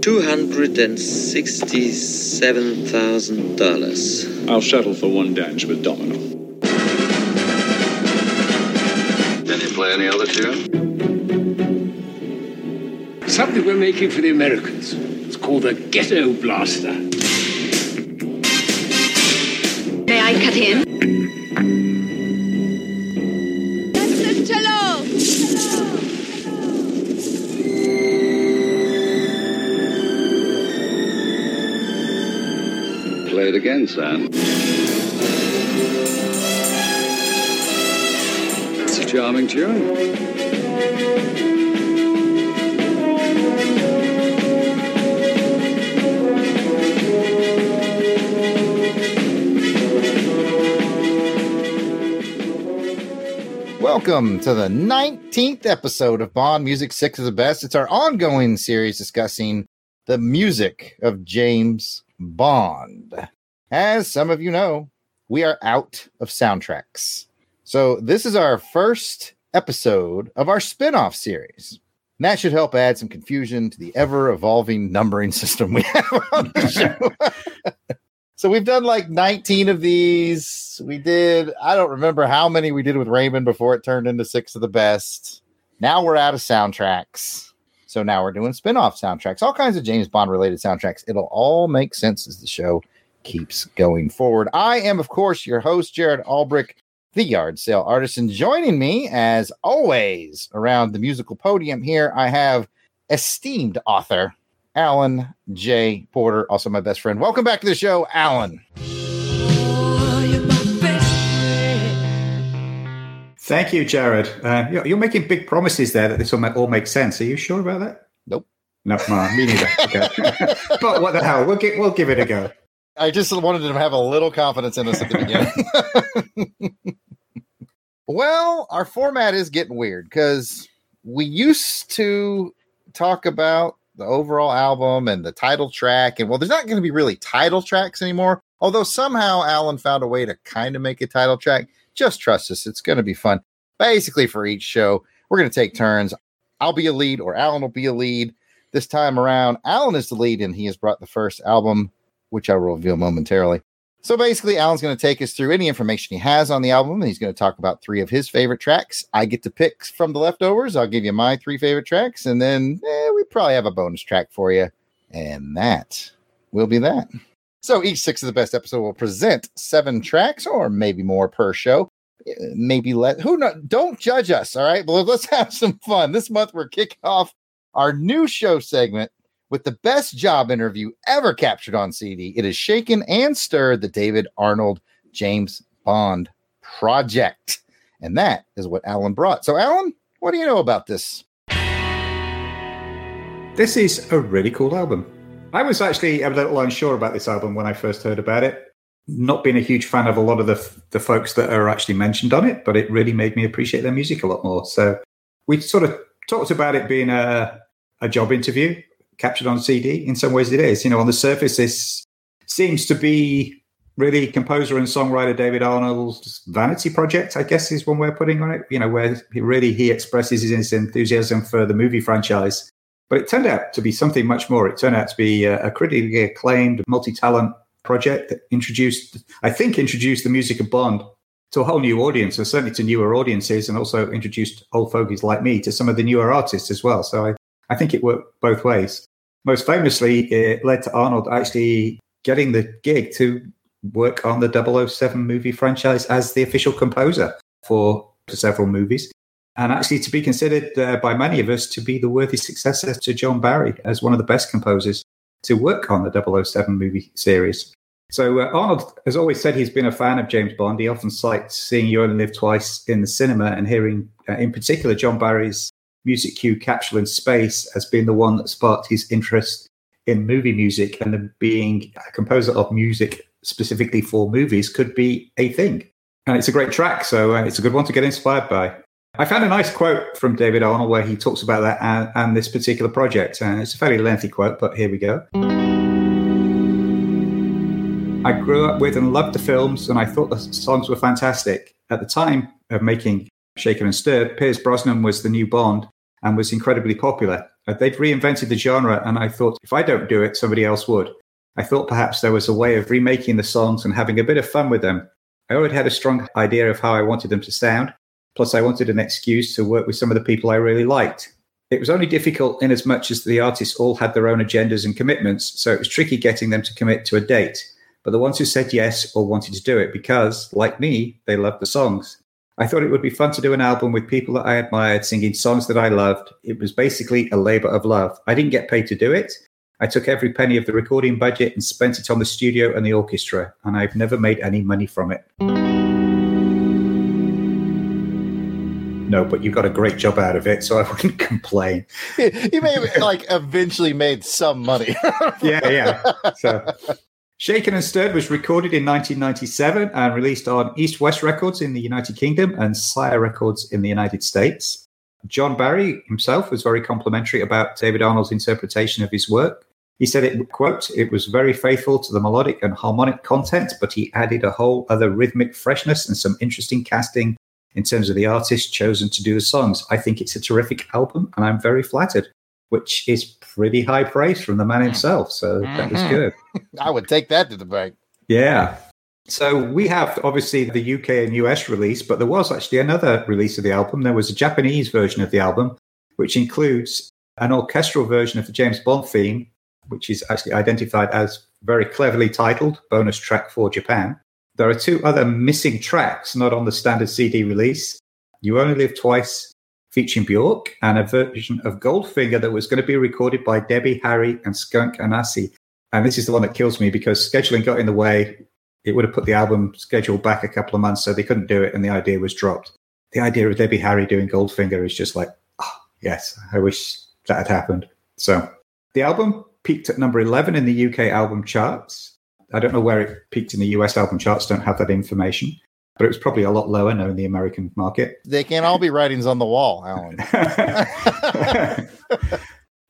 Two hundred and sixty-seven thousand dollars. I'll settle for one dance with Domino. Can you play any other tune? Something we're making for the Americans. It's called the Ghetto Blaster. May I cut in? Again, son. It's a charming tune. Welcome to the 19th episode of Bond Music Six of the Best. It's our ongoing series discussing the music of James Bond. As some of you know, we are out of soundtracks. So, this is our first episode of our spin off series. And that should help add some confusion to the ever evolving numbering system we have on the show. So we've done like 19 of these. We did, I don't remember how many we did with Raymond before it turned into six of the best. Now we're out of soundtracks. So now we're doing spin off soundtracks, all kinds of James Bond related soundtracks. It'll all make sense as the show keeps going forward. I am, of course, your host, Jared Albrick, the yard sale artist. And joining me, as always, around the musical podium here, I have esteemed author Alan J. Porter, also my best friend. Welcome back to the show, Alan. Thank you, Jared. Uh, you're, you're making big promises there that this will all make sense. Are you sure about that? Nope. No, no me neither. Okay. but what the hell? We'll, gi- we'll give it a go. I just wanted to have a little confidence in us at the beginning. well, our format is getting weird because we used to talk about the overall album and the title track. And well, there's not going to be really title tracks anymore. Although somehow Alan found a way to kind of make a title track. Just trust us, it's going to be fun. Basically, for each show, we're going to take turns. I'll be a lead, or Alan will be a lead. This time around, Alan is the lead, and he has brought the first album, which I will reveal momentarily. So basically, Alan's going to take us through any information he has on the album, and he's going to talk about three of his favorite tracks. I get to pick from the leftovers. I'll give you my three favorite tracks, and then eh, we probably have a bonus track for you, and that will be that. So each six of the best episode will present seven tracks, or maybe more per show. Eh, Maybe let who know. Don't judge us, all right? But let's have some fun. This month we're kicking off our new show segment with the best job interview ever captured on CD. It has shaken and stirred the David Arnold James Bond project. And that is what Alan brought. So, Alan, what do you know about this? This is a really cool album. I was actually a little unsure about this album when I first heard about it. Not being a huge fan of a lot of the the folks that are actually mentioned on it, but it really made me appreciate their music a lot more. So we sort of talked about it being a a job interview captured on CD. In some ways, it is. You know, on the surface, this seems to be really composer and songwriter David Arnold's vanity project. I guess is one way of putting on it. You know, where he really he expresses his enthusiasm for the movie franchise. But it turned out to be something much more. It turned out to be a, a critically acclaimed, multi-talent project that introduced, I think, introduced the music of Bond to a whole new audience, and certainly to newer audiences, and also introduced old fogies like me to some of the newer artists as well. So I, I think it worked both ways. Most famously, it led to Arnold actually getting the gig to work on the 007 movie franchise as the official composer for several movies and actually to be considered uh, by many of us to be the worthy successor to John Barry as one of the best composers to work on the 007 movie series. So uh, Arnold has always said he's been a fan of James Bond. He often cites seeing You Only Live Twice in the cinema and hearing, uh, in particular, John Barry's music cue Capsule in Space as being the one that sparked his interest in movie music and being a composer of music specifically for movies could be a thing. And it's a great track, so uh, it's a good one to get inspired by. I found a nice quote from David Arnold where he talks about that and, and this particular project. And it's a fairly lengthy quote, but here we go. I grew up with and loved the films, and I thought the songs were fantastic. At the time of making Shaken and Stirred, Pierce Brosnan was the new Bond and was incredibly popular. Uh, They'd reinvented the genre, and I thought if I don't do it, somebody else would. I thought perhaps there was a way of remaking the songs and having a bit of fun with them. I already had a strong idea of how I wanted them to sound, plus, I wanted an excuse to work with some of the people I really liked. It was only difficult in as much as the artists all had their own agendas and commitments, so it was tricky getting them to commit to a date. But the ones who said yes all wanted to do it because, like me, they loved the songs. I thought it would be fun to do an album with people that I admired singing songs that I loved. It was basically a labor of love. I didn't get paid to do it. I took every penny of the recording budget and spent it on the studio and the orchestra, and I've never made any money from it. No, but you got a great job out of it, so I wouldn't complain. you may have like eventually made some money. yeah, yeah. So, Shaken and Stirred was recorded in 1997 and released on East West Records in the United Kingdom and Sire Records in the United States. John Barry himself was very complimentary about David Arnold's interpretation of his work. He said it, quote, it was very faithful to the melodic and harmonic content, but he added a whole other rhythmic freshness and some interesting casting in terms of the artist chosen to do the songs. I think it's a terrific album and I'm very flattered, which is pretty high praise from the man mm. himself. So that was mm-hmm. good. I would take that to the bank. Yeah. So we have obviously the UK and US release, but there was actually another release of the album. There was a Japanese version of the album, which includes an orchestral version of the James Bond theme, which is actually identified as very cleverly titled Bonus Track for Japan. There are two other missing tracks not on the standard CD release You Only Live Twice, featuring Bjork, and a version of Goldfinger that was going to be recorded by Debbie Harry and Skunk Anansie. And this is the one that kills me because scheduling got in the way. It would have put the album schedule back a couple of months, so they couldn't do it, and the idea was dropped. The idea of Debbie Harry doing Goldfinger is just like, oh, yes, I wish that had happened. So the album peaked at number 11 in the UK album charts. I don't know where it peaked in the US album charts, don't have that information, but it was probably a lot lower now in the American market. They can't all be writings on the wall, Alan. and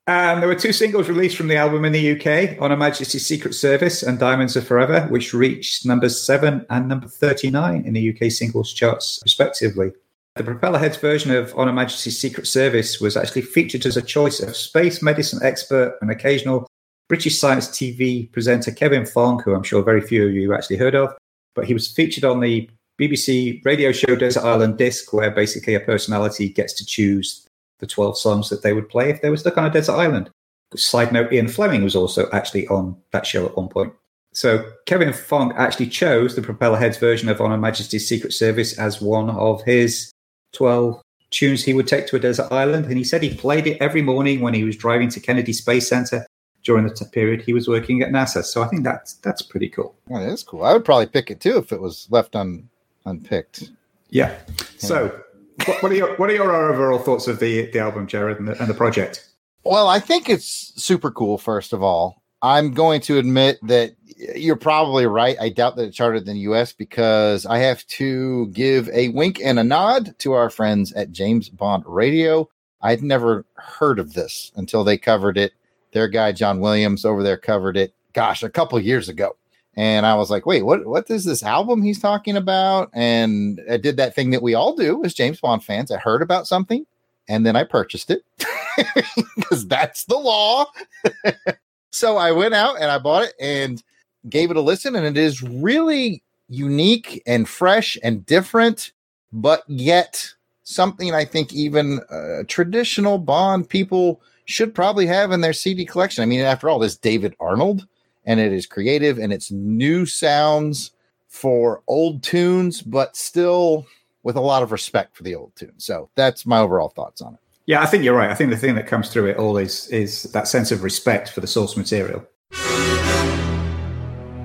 um, there were two singles released from the album in the UK on Her Majesty's Secret Service and Diamonds Are Forever, which reached number seven and number 39 in the UK singles charts, respectively. The Propellerheads version of On Her Majesty's Secret Service was actually featured as a choice of space medicine expert and occasional British science TV presenter Kevin Fong, who I'm sure very few of you actually heard of, but he was featured on the BBC radio show Desert Island Disc, where basically a personality gets to choose the 12 songs that they would play if they were stuck on a desert island. Side note, Ian Fleming was also actually on that show at one point. So Kevin Fong actually chose the Propellerheads version of On Her Majesty's Secret Service as one of his 12 tunes he would take to a desert island. And he said he played it every morning when he was driving to Kennedy Space Center during the t- period he was working at NASA. So I think that's that's pretty cool. That is cool. I would probably pick it too if it was left un, unpicked. Yeah. So what, what are your what are your overall thoughts of the the album, Jared, and the, and the project? Well, I think it's super cool, first of all. I'm going to admit that you're probably right. I doubt that it charted in the US because I have to give a wink and a nod to our friends at James Bond Radio. I'd never heard of this until they covered it. Their guy, John Williams, over there covered it, gosh, a couple years ago. And I was like, wait, what, what is this album he's talking about? And I did that thing that we all do as James Bond fans. I heard about something and then I purchased it because that's the law. so I went out and I bought it and gave it a listen, and it is really unique and fresh and different, but yet something I think even uh, traditional Bond people should probably have in their CD collection. I mean, after all, this David Arnold, and it is creative and it's new sounds for old tunes, but still with a lot of respect for the old tunes. So that's my overall thoughts on it. Yeah, I think you're right. I think the thing that comes through it all is is that sense of respect for the source material.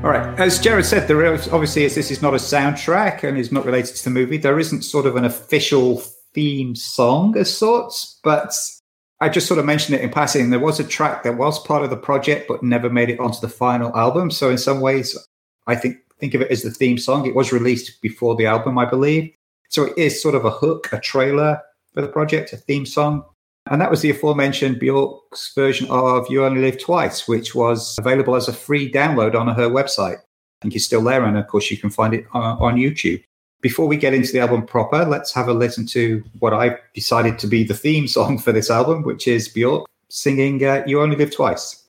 All right, as Jared said, there is obviously is, this is not a soundtrack and is not related to the movie. There isn't sort of an official theme song as sorts, but I just sort of mentioned it in passing. There was a track that was part of the project but never made it onto the final album. So in some ways, I think think of it as the theme song. It was released before the album, I believe. So it is sort of a hook, a trailer for the project, a theme song. And that was the aforementioned Bjork's version of You Only Live Twice, which was available as a free download on her website. I think it's still there. And of course, you can find it on, on YouTube. Before we get into the album proper, let's have a listen to what I've decided to be the theme song for this album, which is Bjork singing uh, You Only Live Twice.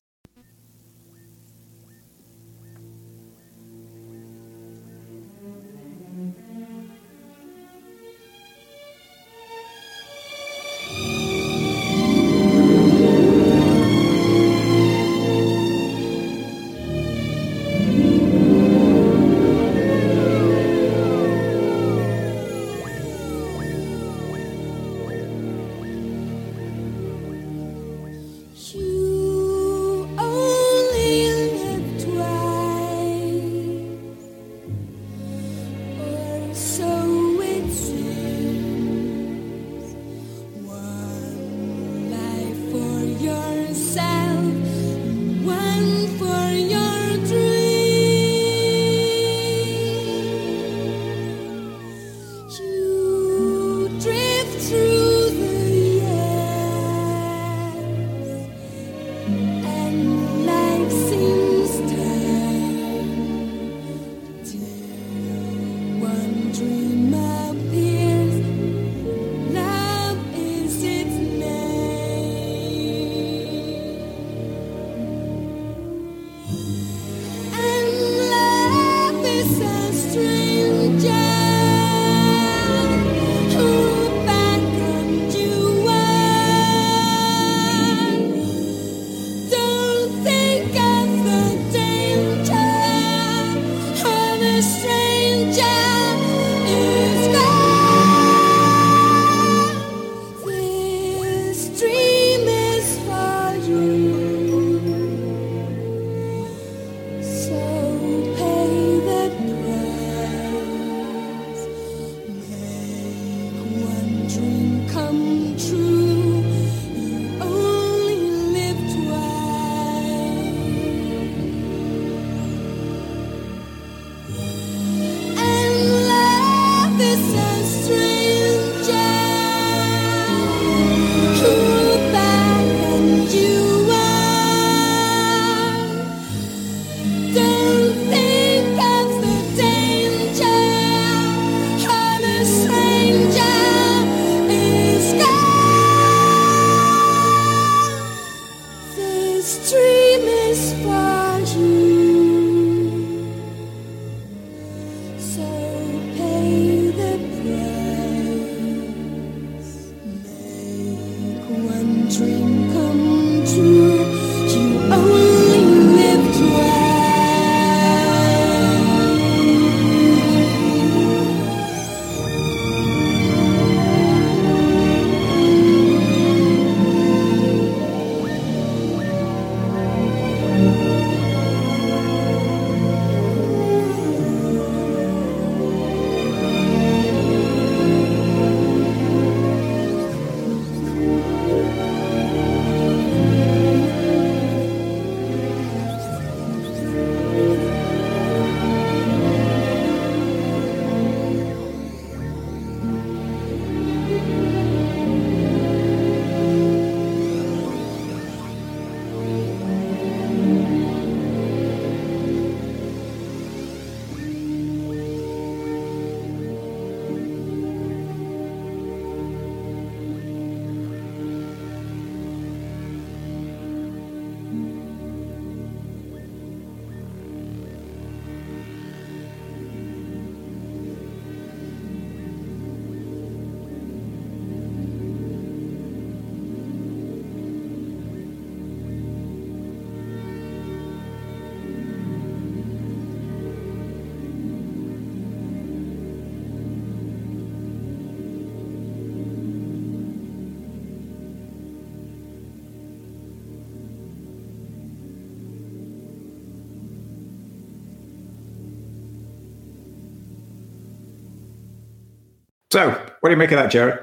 So, what do you make of that, Jared?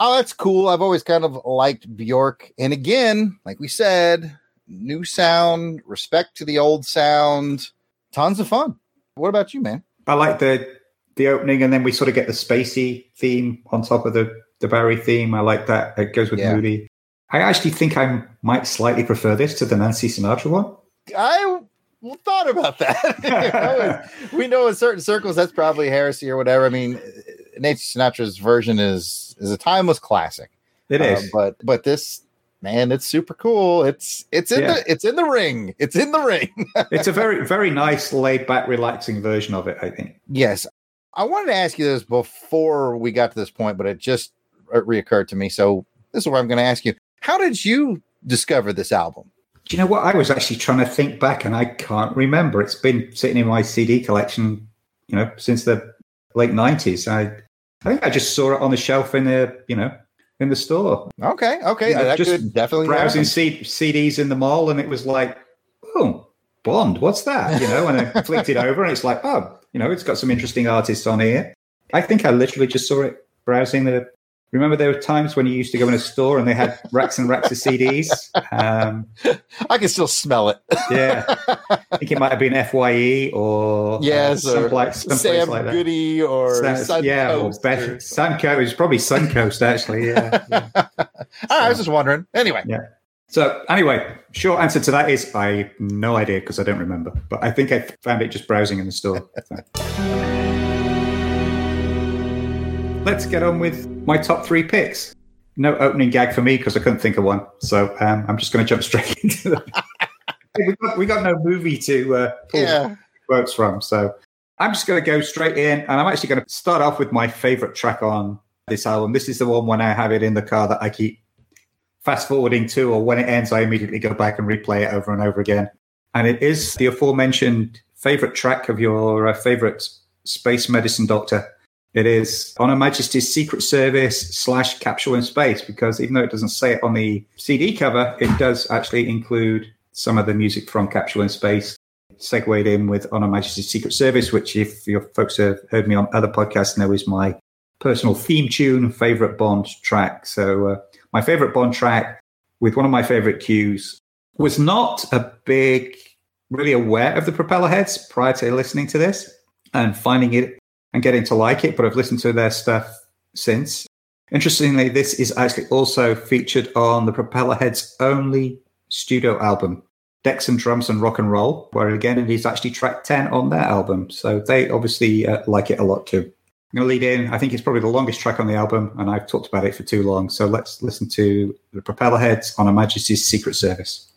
Oh, that's cool. I've always kind of liked Bjork. And again, like we said, new sound, respect to the old sound, tons of fun. What about you, man? I like the the opening, and then we sort of get the spacey theme on top of the the Barry theme. I like that. It goes with Yeah. Moody. I actually think I might slightly prefer this to the Nancy Sinatra one. I thought about that. You know, we know in certain circles that's probably heresy or whatever. I mean, Nate Sinatra's version is is a timeless classic. It is, Uh, but but this man, it's super cool. It's it's in Yeah. the it's in the ring. It's in the ring. it's a very, very nice, laid back, relaxing version of it, I think. yes, I wanted to ask you this before we got to this point, but it just uh, reoccurred to me. So this is where I'm going to ask you: How did you discover this album? Do you know what? I was actually trying to think back and I can't remember. It's been sitting in my CD collection, you know, since the late 90s. I, I think I just saw it on the shelf in the, you know, in the store. Okay, okay, Yeah, that just definitely browsing. C- CDs in the mall, and it was like, oh, Bond, what's that? You know, and I flicked it over, and it's like, oh, you know, it's got some interesting artists on here. I think I literally just saw it browsing the. Remember, there were times when you used to go in a store and they had racks and racks of CDs. Um, I can still smell it. yeah, I think it might have been FYE or yes, uh, or Sam like that. Goody or Sun- yeah, or Beth, or- Suncoast. It was probably Suncoast actually. Yeah. yeah. I was just wondering. Anyway, Yeah. So anyway, short answer to that is I have no idea because I don't remember. But I think I found it just browsing in the store. Let's get on with my top three picks. No opening gag for me because I couldn't think of one. So um, I'm just going to jump straight into them. we, got, we got no movie to uh, pull yeah, quotes from. So I'm just going to go straight in, and I'm actually going to start off with my favorite track on this album. This is the one when I have it in the car that I keep fast forwarding to, or when it ends, I immediately go back and replay it over and over again. And it is the aforementioned favorite track of your uh, favorite space medicine doctor. It is On Her Majesty's Secret Service slash Capsule in Space, because even though it doesn't say it on the CD cover, it does actually include some of the music from Capsule in Space segued in with On Her Majesty's Secret Service, which, if your folks have heard me on other podcasts, know is my personal theme tune, favorite Bond track. So, uh, my favorite Bond track with one of my favorite cues was not a big, really aware of the Propellerheads prior to listening to this and finding it and getting to like it, but I've listened to their stuff since. Interestingly, this is actually also featured on the Propellerheads only studio album, Decks and Drums and Rock and Roll, where again it is actually track 10 on their album. So they obviously uh, like it a lot too. I'm going to lead in. I think it's probably the longest track on the album, and I've talked about it for too long. So let's listen to the Propellerheads on Her Majesty's Secret Service.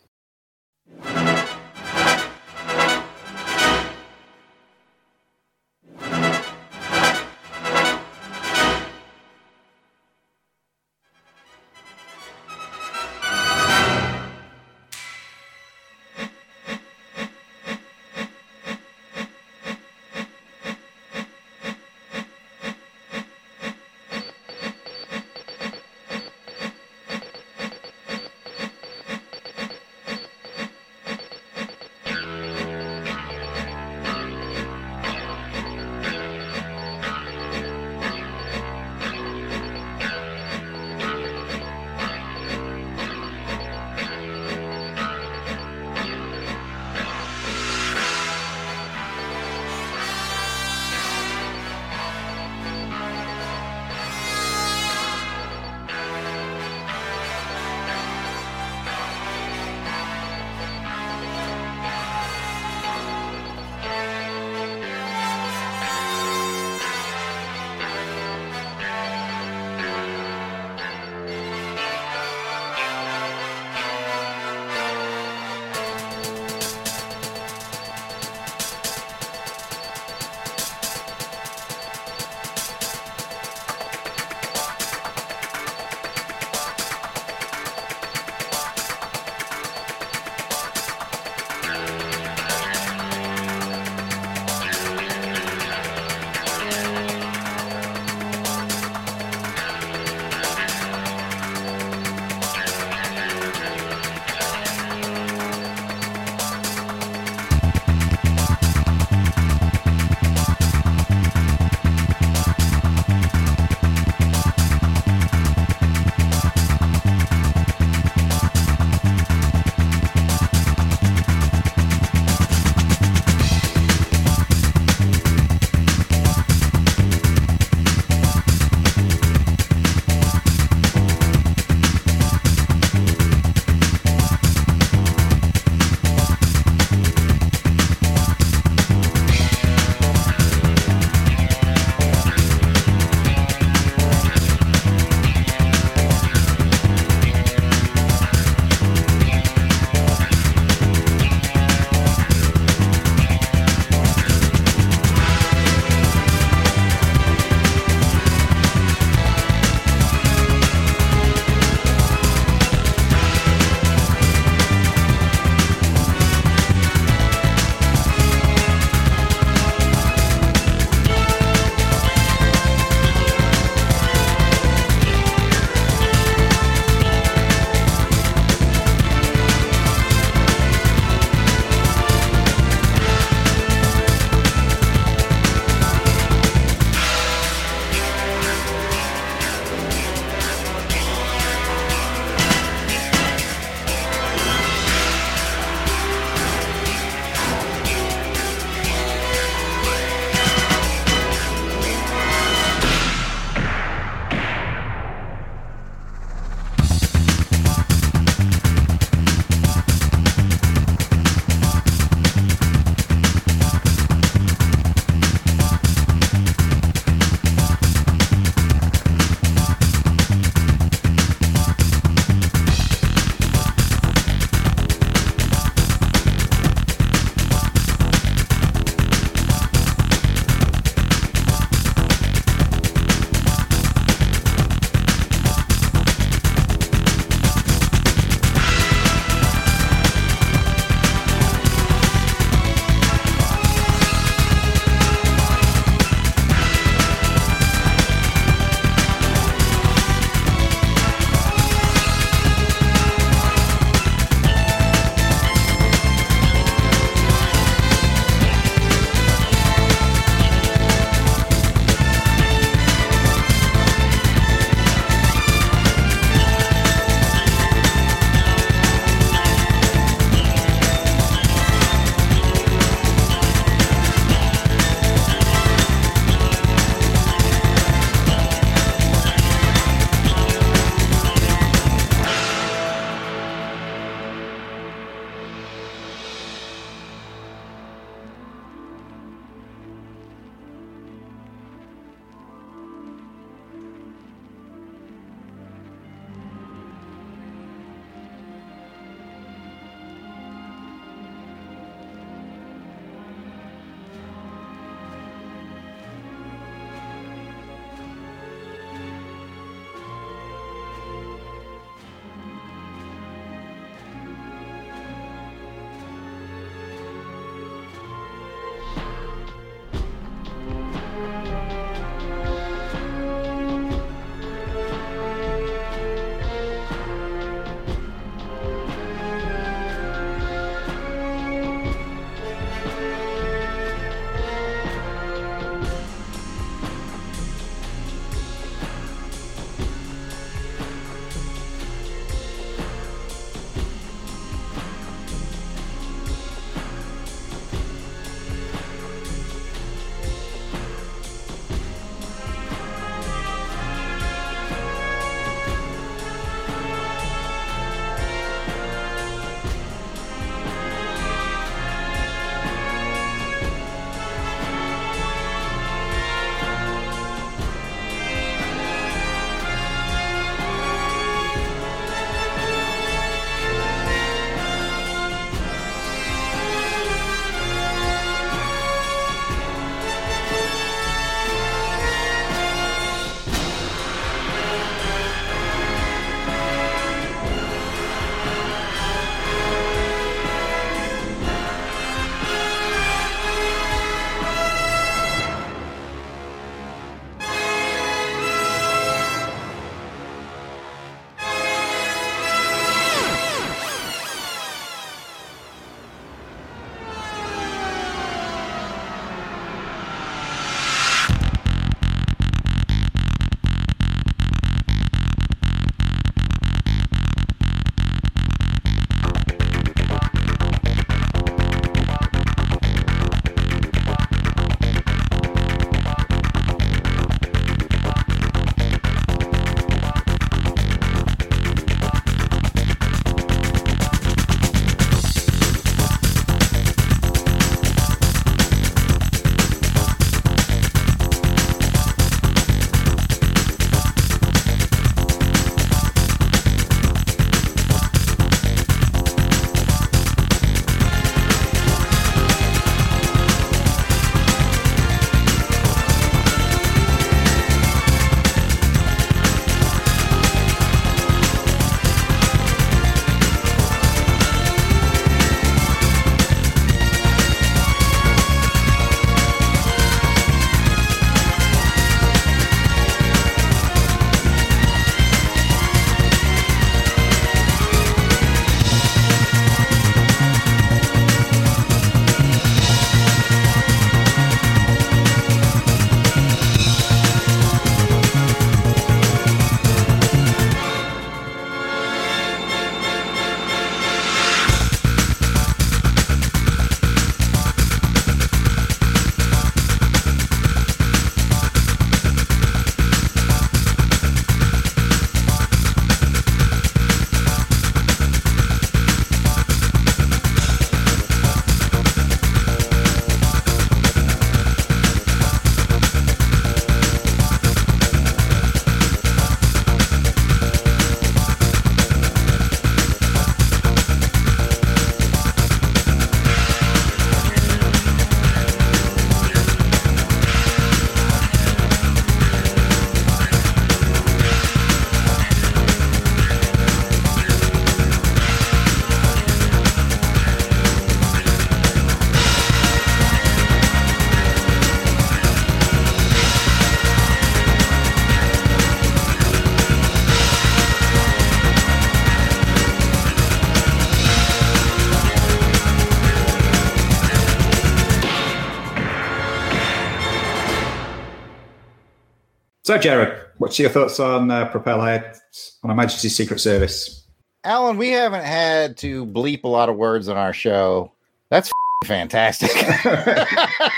So, Jared, what's your thoughts on uh, Propellerhead on Her Majesty's Secret Service? Alan, we haven't had to bleep a lot of words on our show. That's fantastic. that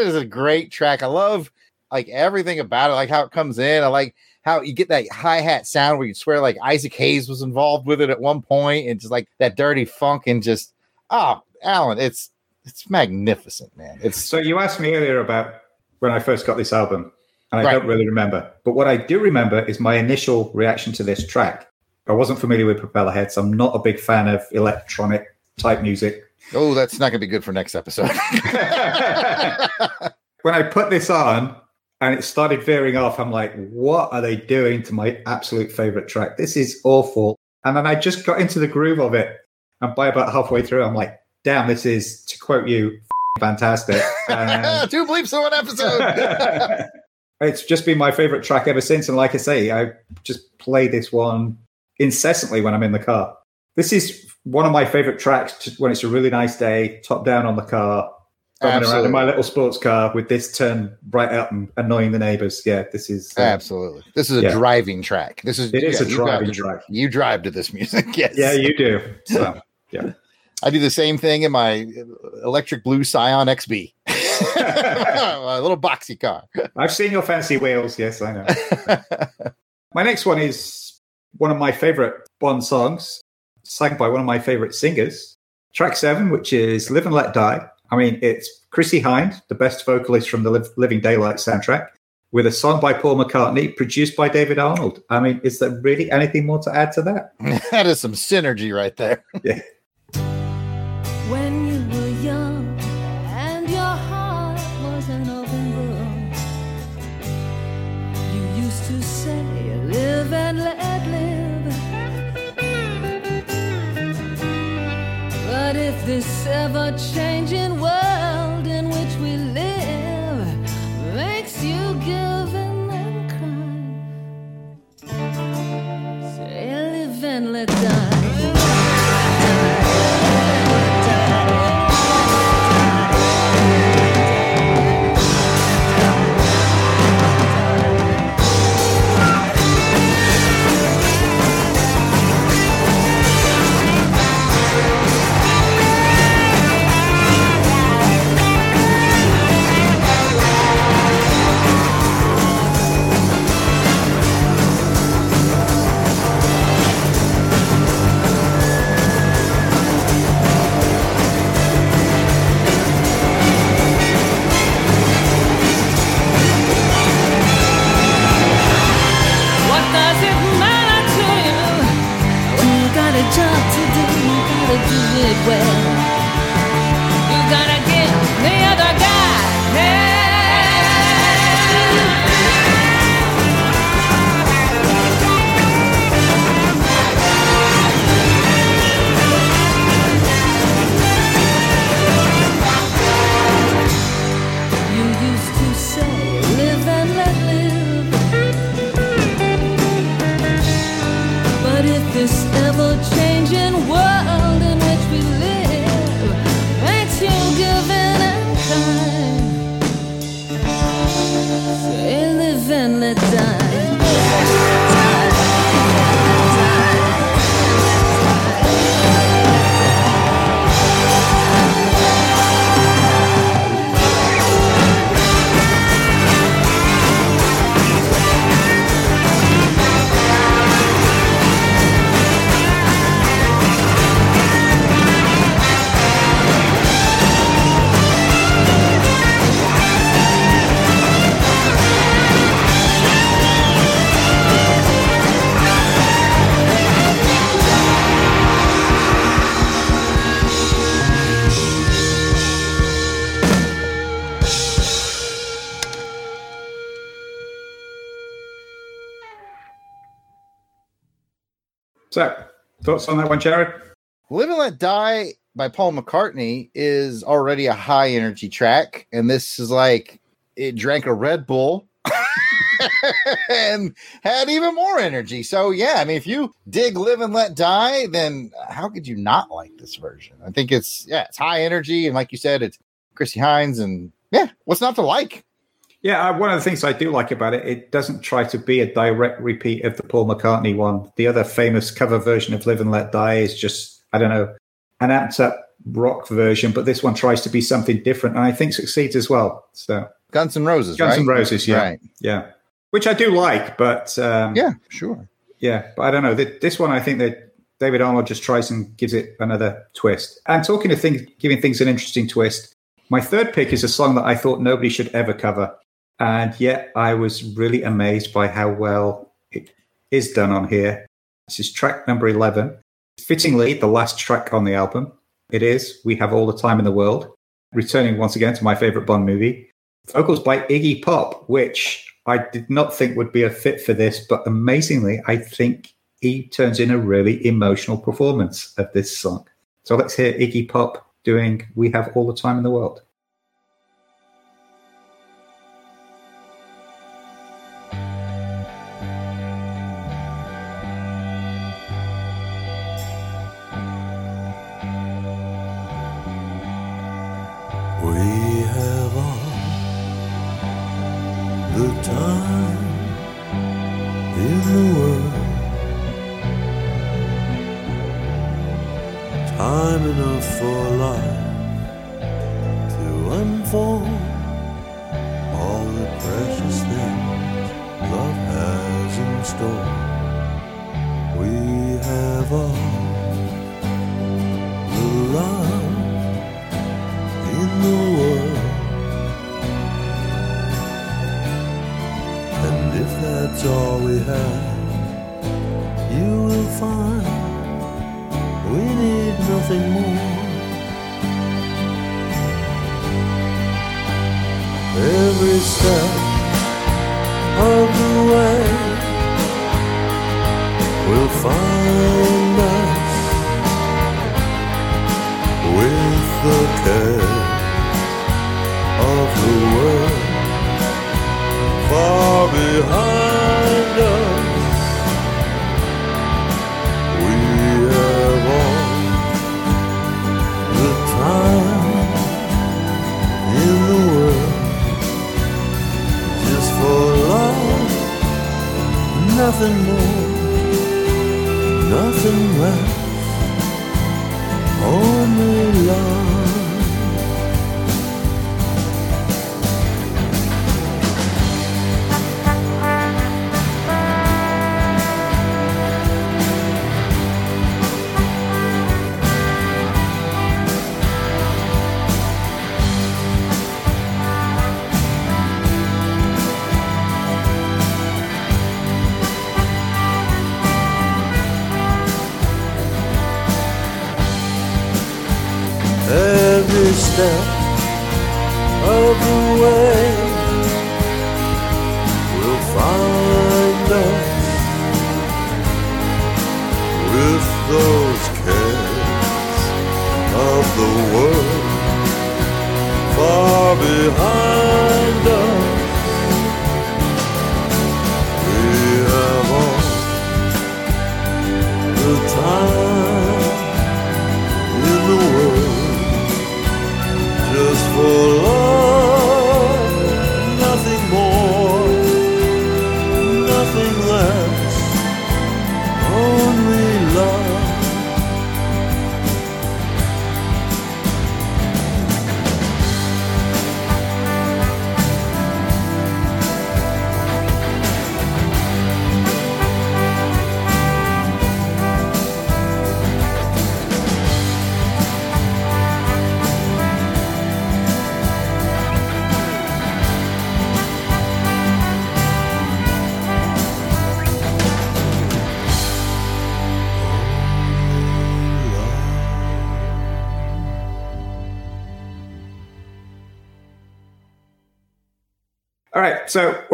is a great track. I love like everything about it, like how it comes in. I like how you get that hi hat sound where you swear like Isaac Hayes was involved with it at one point, and just like that dirty funk and just oh, Alan, it's it's magnificent, man. It's So, you asked me earlier about when I first got this album, and I Right. don't really remember. But what I do remember is my initial reaction to this track. I wasn't familiar with Propellerhead, so I'm not a big fan of electronic type music. oh, that's not gonna be good for next episode. when I put this on and it started veering off, I'm like, what are they doing to my absolute favorite track? This is awful. And then I just got into the groove of it. And by about halfway through, I'm like, damn, this is, to quote you, fantastic. And Two bleeps in one episode. it's just been my favorite track ever since. And like I say, I just play this one incessantly when I'm in the car. This is one of my favorite tracks to, when it's a really nice day, top down on the car, driving around in my little sports car with this turn right up and annoying the neighbors. Yeah, this is. uh, Absolutely. This is a Yeah. driving track. This is It is a you driving track. You drive to this music. Yes. yeah, you do. So, yeah, I do the same thing in my electric blue Scion XB. a little boxy car. I've seen your fancy wheels. Yes, I know. My next one is one of my favorite Bond songs, sung by one of my favorite singers. Track seven, which is Live and Let Die. I mean, it's Chrissie Hynde, the best vocalist from the Liv- Living Daylight soundtrack, with a song by Paul McCartney, produced by David Arnold. I mean, is there really anything more to add to that? that is some synergy right there. When this ever changing world thoughts on that one, Jared? Live and Let Die by Paul McCartney is already a high energy track. And this is like it drank a Red Bull and had even more energy. So, yeah, I mean, if you dig Live and Let Die, then how could you not like this version? I think it's, yeah, it's high energy. And like you said, it's Chrissie Hynde. And yeah, what's not to like? Yeah, uh, one of the things I do like about it, it doesn't try to be a direct repeat of the Paul McCartney one. The other famous cover version of Live and Let Die is just, I don't know, an amped up rock version, but this one tries to be something different and I think succeeds as well. So Guns N' Roses, Guns right? N' Roses, yeah. Right. Yeah. Which I do like, but um, Yeah, sure. yeah, but I don't know. This one, I think that David Arnold just tries and gives it another twist. And talking of things, giving things an interesting twist, my third pick is a song that I thought nobody should ever cover. And yet I was really amazed by how well it is done on here. This is track number 11. Fittingly, the last track on the album. It is We Have All the Time in the World. Returning once again to my favorite Bond movie. Vocals by Iggy Pop, which I did not think would be a fit for this, but amazingly, I think he turns in a really emotional performance of this song. So let's hear Iggy Pop doing We Have All the Time in the World.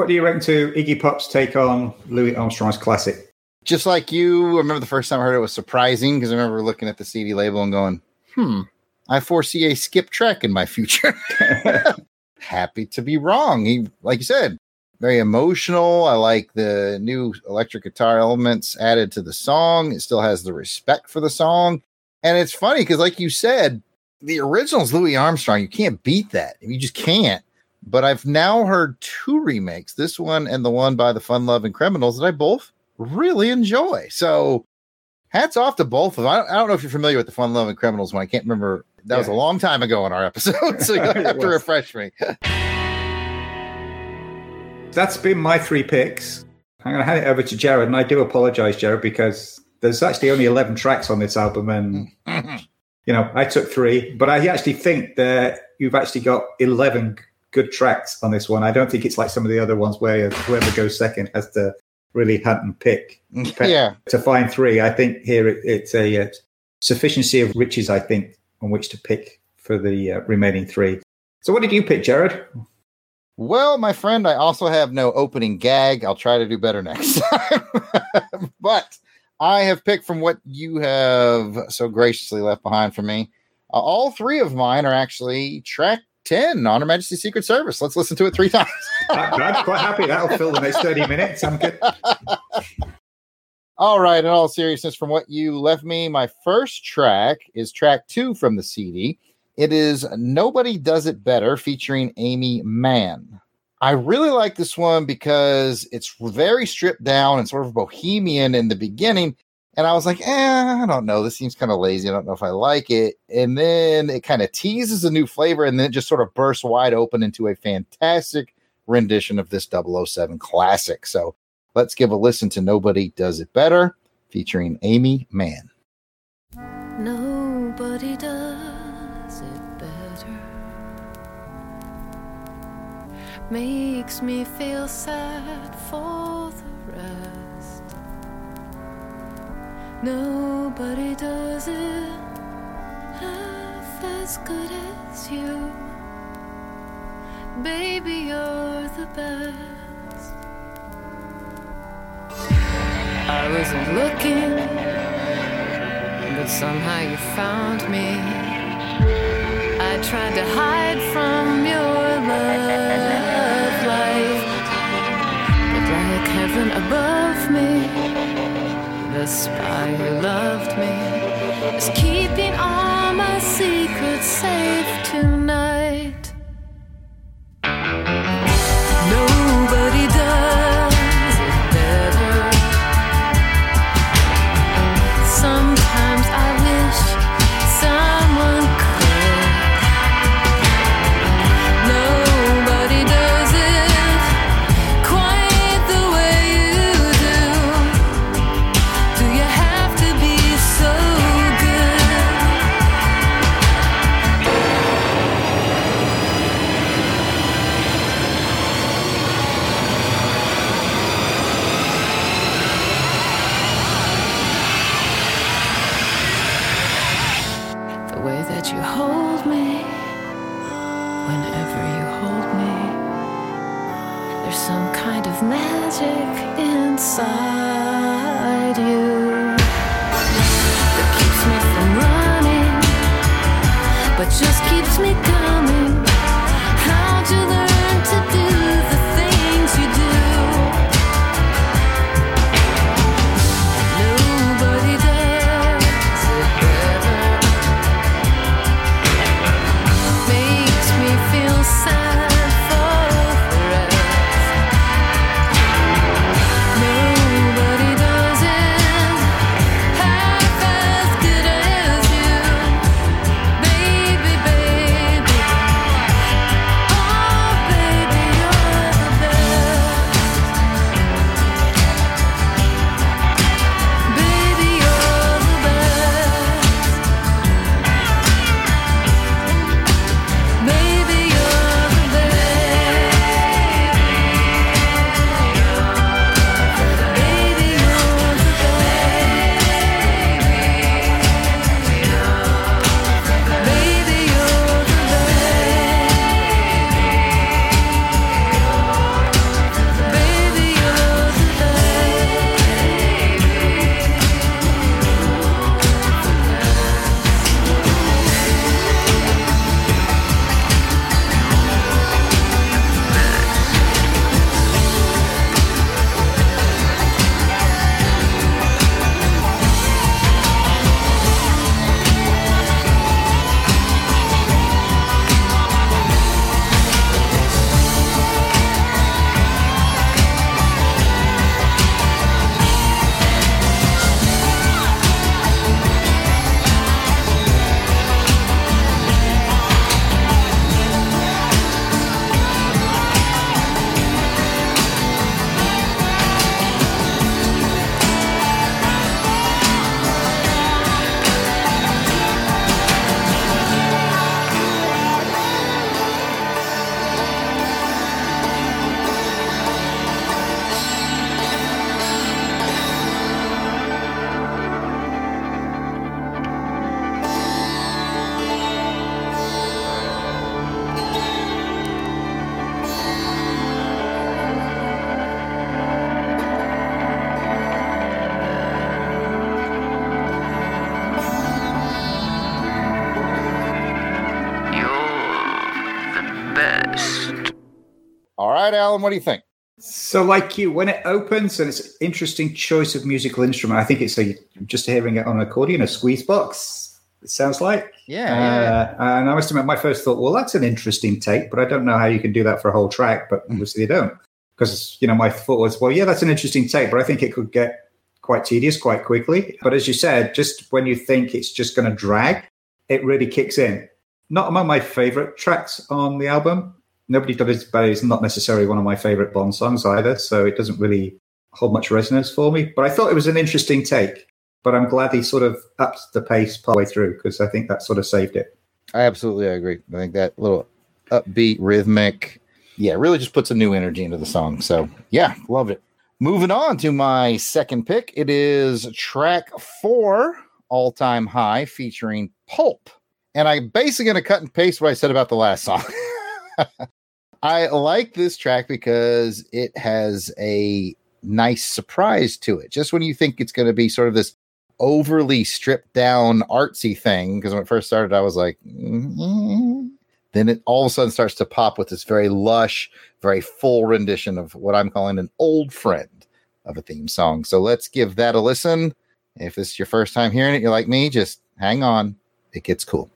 Do you reckon to Iggy Pop's take on Louis Armstrong's classic? Just like you, I remember the first time I heard it was surprising because I remember looking at the CD label and going, hmm, I foresee a skip track in my future. Happy to be wrong. He, like you said, very emotional. I like the new electric guitar elements added to the song. It still has the respect for the song. And it's funny because, like you said, the original's Louis Armstrong. You can't beat that. You just can't. But I've now heard two remakes, this one and the one by the Fun Loving Criminals that I both really enjoy. So hats off to both of them. I don't, I don't know if you're familiar with the Fun Loving Criminals one. I can't remember. That was a long time ago in our episode, so you'll have to refresh me. That's been my three picks. I'm going to hand it over to Jared, and I do apologize, Jared, because there's actually only 11 tracks on this album, and you know I took three, but I actually think that you've actually got 11 g- good tracks on this one. I don't think it's like some of the other ones where whoever goes second has to really hunt and pick yeah. to find three. I think here it, it's a uh, sufficiency of riches, I think, on which to pick for the uh, remaining three. So, what did you pick, Jared? Well, my friend, I also have no opening gag. I'll try to do better next time. but I have picked from what you have so graciously left behind for me. Uh, all three of mine are actually track 10 on Her Majesty's Secret Service. Let's listen to it three times. I'm, quite happy that'll fill the next 30 minutes. I'm good. All right, in all seriousness, from what you left me, my first track is track two from the CD. It is Nobody Does It Better featuring Aimee Mann. I really like this one because it's very stripped down and sort of bohemian in the beginning. And I was like, eh, I don't know. This seems kind of lazy. I don't know if I like it. And then it kind of teases a new flavor and then it just sort of bursts wide open into a fantastic rendition of this 007 classic. So let's give a listen to Nobody Does It Better featuring Aimee Mann. Nobody does it better. Makes me feel sad for the rest. Nobody does it half as good as you. Baby, you're the best. I wasn't looking but somehow you found me. I tried to hide from your love life, but like heaven above spy who loved me. Is keeping all my secrets safe right, What do you think? So, like you, when it opens and it's an interesting choice of musical instrument, I think it's a just hearing it on an accordion, a squeeze box. It sounds like. Yeah, yeah, yeah. Uh, and I must admit, my first thought, well, that's an interesting take, but I don't know how you can do that for a whole track. But obviously, they don't, because you know, my thought was, well, yeah, that's an interesting take, but I think it could get quite tedious quite quickly. But as you said, just when you think it's just going to drag, it really kicks in. Not among my favorite tracks on the album. Nobody It Better is not necessarily one of my favorite Bond songs either, so it doesn't really hold much resonance for me. But I thought it was an interesting take. But I'm glad he sort of upped the pace partway through because I think that sort of saved it. I absolutely agree. I think that little upbeat, rhythmic, yeah, really just puts a new energy into the song. So yeah, loved it. Moving on to my second pick, it is track four, All Time High, featuring Pulp. And I'm basically going to cut and paste what I said about the last song. I like this track because it has a nice surprise to it. Just when you think it's going to be sort of this overly stripped down artsy thing, because when it first started, I was like, mm then it all of a sudden starts to pop with this very lush, very full rendition of what I'm calling an old friend of a theme song. So let's give that a listen. If this is your first time hearing it, you're like me, just hang on. It gets cool.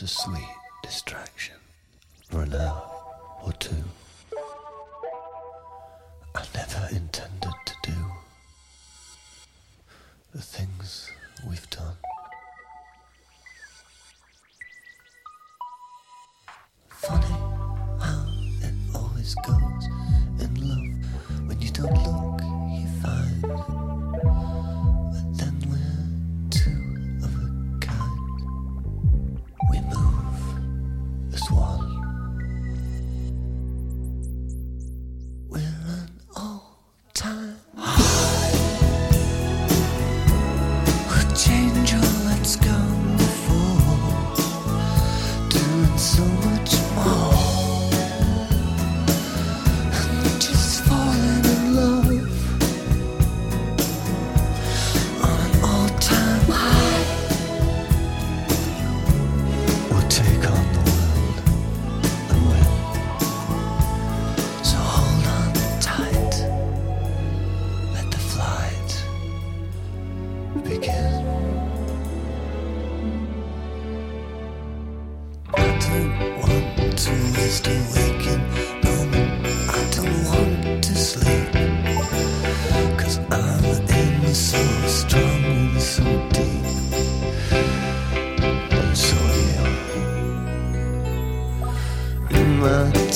Was a sweet distraction for an hour or two. I never intended to do the things we've done.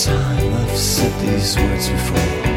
Time, I've said these words before.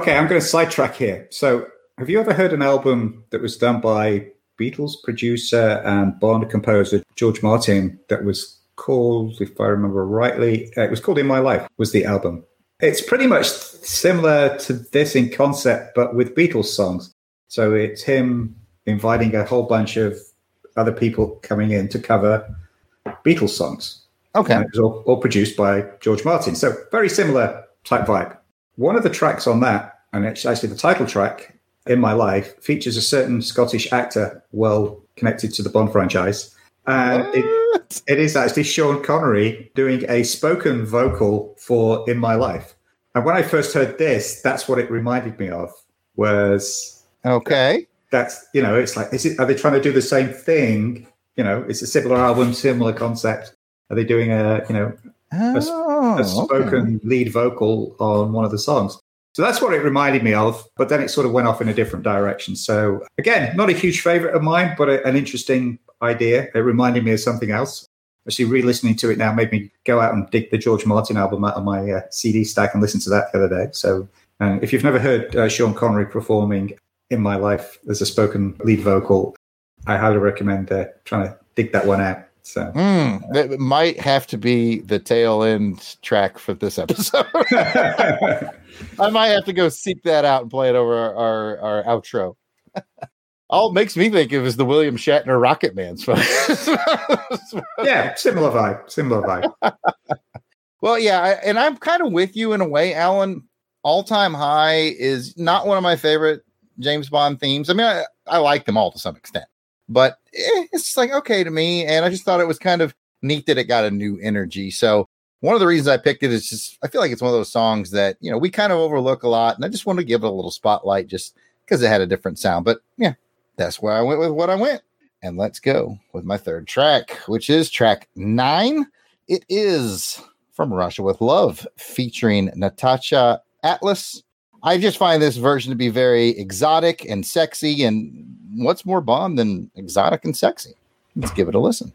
Okay, I'm going to sidetrack here. So, have you ever heard an album that was done by Beatles producer and Bond composer George Martin that was called, if I remember rightly, uh, it was called In My Life, was the album. It's pretty much similar to this in concept, but with Beatles songs. So it's him inviting a whole bunch of other people coming in to cover Beatles songs. Okay. And it was all, all produced by George Martin. So very similar type vibe. One of the tracks on that, and it's actually the title track, In My Life, features a certain Scottish actor well connected to the Bond franchise. And it, it is actually Sean Connery doing a spoken vocal for In My Life. And when I first heard this, that's what it reminded me of. Was Okay. that's you know, it's like, is it? Are they trying to do the same thing? You know, it's a similar album, similar concept. Are they doing a you know Oh, a spoken lead vocal on one of the songs. So that's what it reminded me of, but then it sort of went off in a different direction. So again, not a huge favorite of mine, but a, an interesting idea. It reminded me of something else. Actually, re-listening to it now made me go out and dig the George Martin album out of my uh, CD stack and listen to that the other day. So uh, if you've never heard uh, Sean Connery performing in my life as a spoken lead vocal, I highly recommend uh, trying to dig that one out. So Hmm, that might have to be the tail end track for this episode. I might have to go seek that out and play it over our, our, our outro. All it makes me think of is the William Shatner Rocket Man song. yeah, similar vibe, similar vibe. well, yeah, I, and I'm kind of with you in a way, Alan. All time high is not one of my favorite James Bond themes. I mean, I, I like them all to some extent, but eh, it's like okay to me. And I just thought it was kind of neat that it got a new energy. So one of the reasons I picked it is just I feel like it's one of those songs that you know we kind of overlook a lot, and I just wanted to give it a little spotlight just because it had a different sound. But yeah, that's where I went with what I went. And let's go with my third track, which is track nine. It is from Russia with Love, featuring Natacha Atlas. I just find this version to be very exotic and sexy. And what's more Bond than exotic and sexy? Let's give it a listen.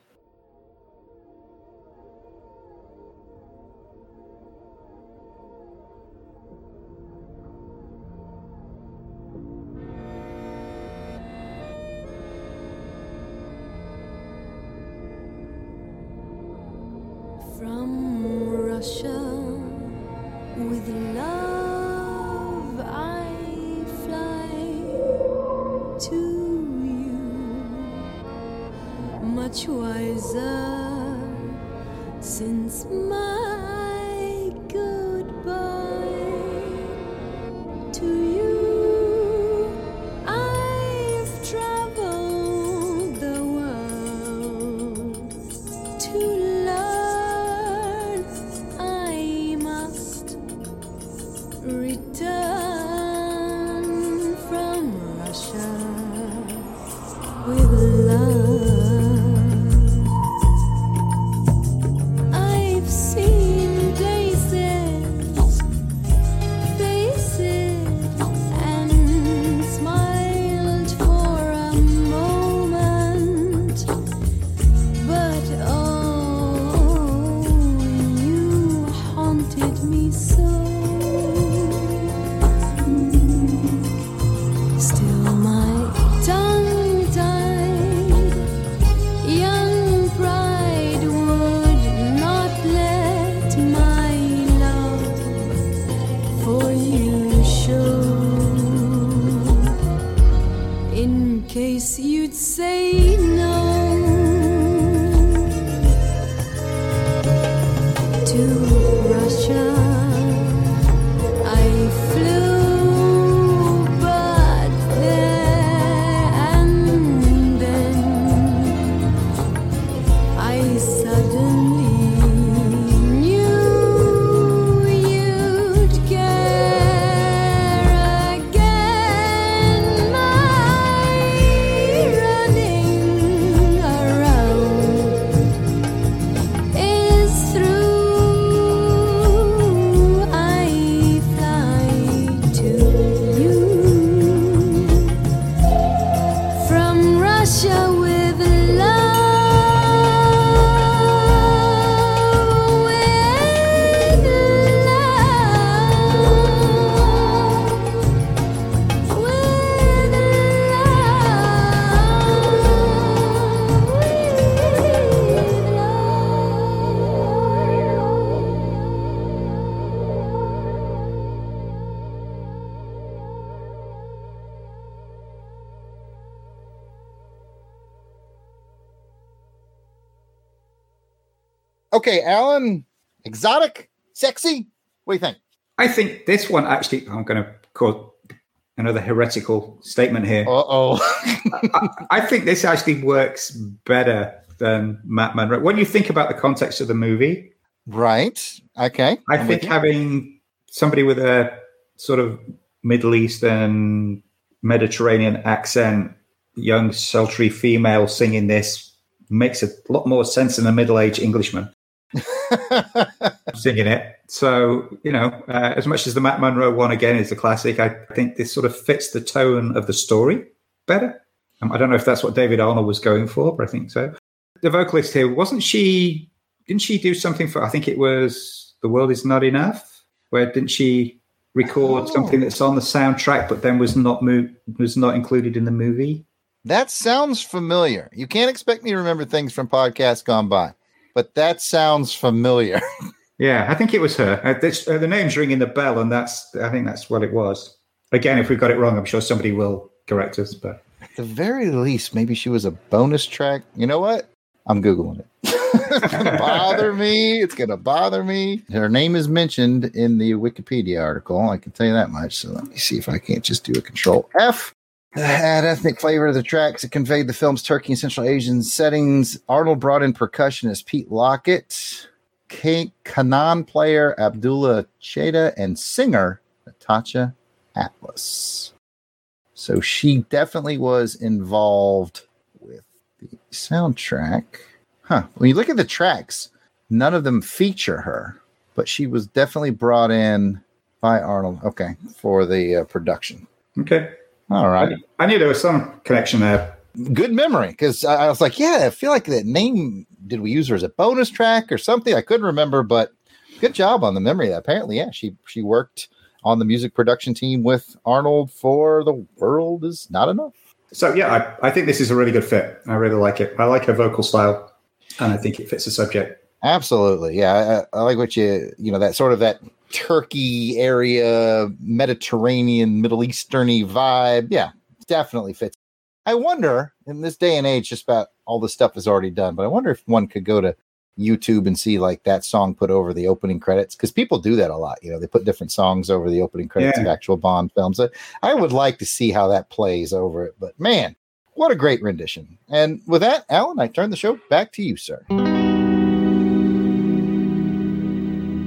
Okay, Alan, exotic, sexy. What do you think? I think this one actually, I'm going to quote another heretical statement here. Uh oh. I, I think this actually works better than Matt Monro. When you think about the context of the movie, right. Okay. I I'm think having somebody with a sort of Middle Eastern, Mediterranean accent, young, sultry female singing this makes a lot more sense than a middle aged Englishman singing it. So, you know, uh, as much as the Matt Monro one again is a classic, I think this sort of fits the tone of the story better. Um, I don't know if that's what David Arnold was going for, but I think so. The vocalist here, wasn't she, didn't she do something for, I think it was The World Is Not Enough? Where didn't she record Oh. something that's on the soundtrack but then was not mo- was not included in the movie? That sounds familiar. You can't expect me to remember things from podcasts gone by, but that sounds familiar. Yeah, I think it was her. Uh, this, uh, the name's ringing the bell, and that's I think that's what it was. Again, if we've got it wrong, I'm sure somebody will correct us. But At the very least, maybe she was a bonus track. You know what? I'm Googling it. it's to bother me. It's going to bother me. Her name is mentioned in the Wikipedia article. I can tell you that much. So let me see if I can't just do a control F. Had ethnic flavor to the tracks. that conveyed the film's Turkey and Central Asian settings. Arnold brought in percussionist Pete Lockett, K- kanun player Abdullah Chhadeh, and singer Natacha Atlas. So she definitely was involved with the soundtrack. Huh. When you look at the tracks, none of them feature her, but she was definitely brought in by Arnold. Okay, for the uh, production. okay, All right. I, I knew there was some connection there. Good memory because I, I was like, yeah, I feel like that name. Did we use her as a bonus track or something? I couldn't remember, but good job on the memory. Apparently, yeah, she she worked on the music production team with Arnold for "The World Is Not Enough." So yeah, I, I think this is a really good fit. I really like it. I like her vocal style, and I think it fits the subject. Absolutely, yeah. I, I like what you you know that sort of that Turkey area, Mediterranean, Middle Easterny vibe. Yeah, definitely fits. I wonder in this day and age, just about all the stuff is already done, but I wonder if one could go to YouTube and see like that song put over the opening credits because people do that a lot. You know, they put different songs over the opening credits of actual Bond films. I, I would like to see how that plays over it, but man, what a great rendition! And with that, Alan, I turn the show back to you, sir.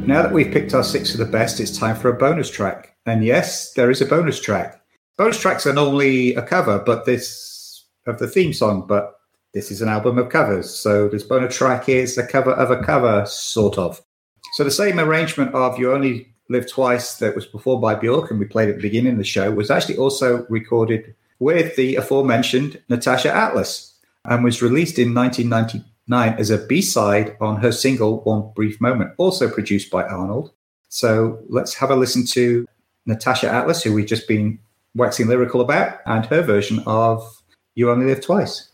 Now that we've picked our six of the best, it's time for a bonus track. And yes, there is a bonus track. Bonus tracks are normally a cover, but this of the theme song, but this is an album of covers. So this bonus track is a cover of a cover, sort of. So the same arrangement of You Only Live Twice that was performed by Bjork and we played at the beginning of the show was actually also recorded with the aforementioned Natacha Atlas and was released in 1999 as a B-side on her single One Brief Moment, also produced by Arnold. So let's have a listen to Natacha Atlas, who we've just been waxing lyrical about, and her version of You Only Live Twice.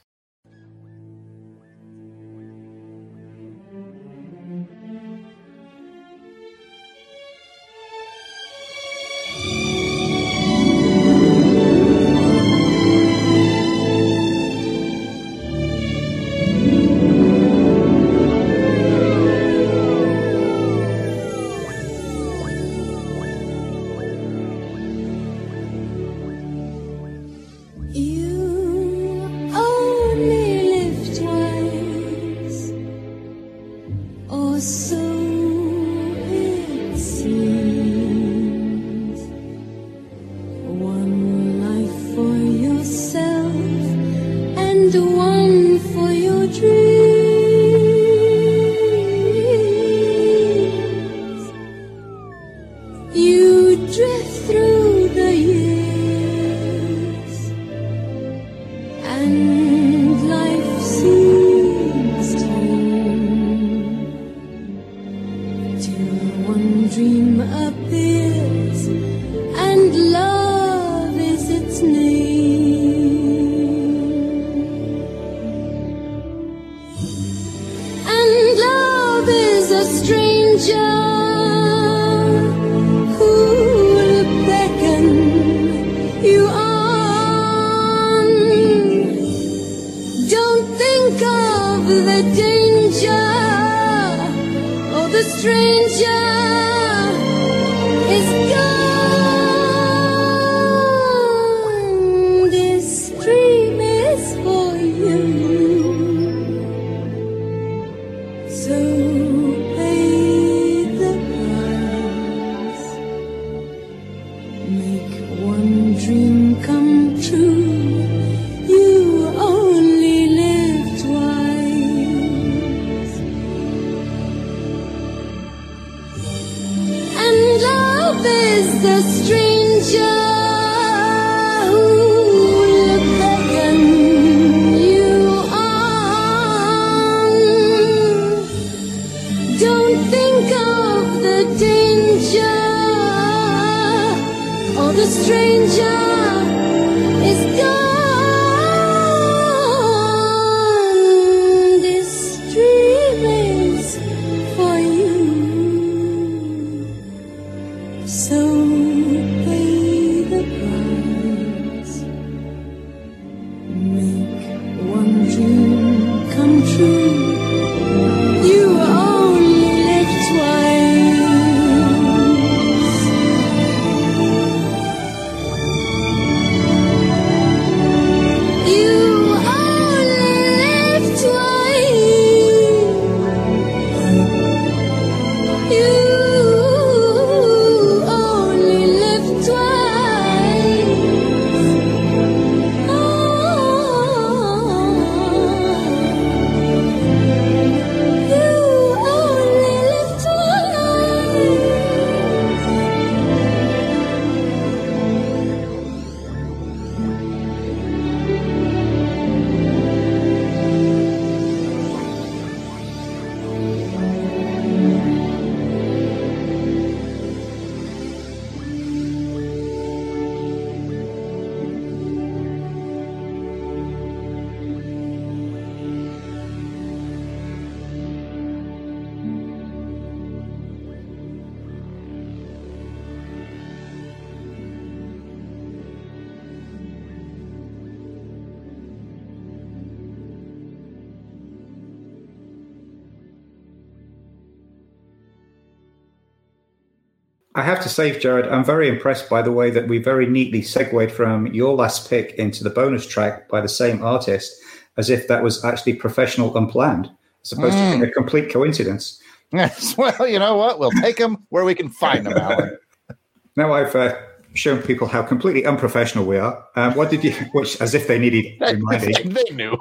I have to say, Jared, I'm very impressed by the way that we very neatly segued from your last pick into the bonus track by the same artist, as if that was actually professional and planned, as opposed to being a complete coincidence. Yes. Well, you know what? We'll take them where we can find them, Alan. Now I've uh, shown people how completely unprofessional we are. Um, what did you, which as if they needed reminding. they knew.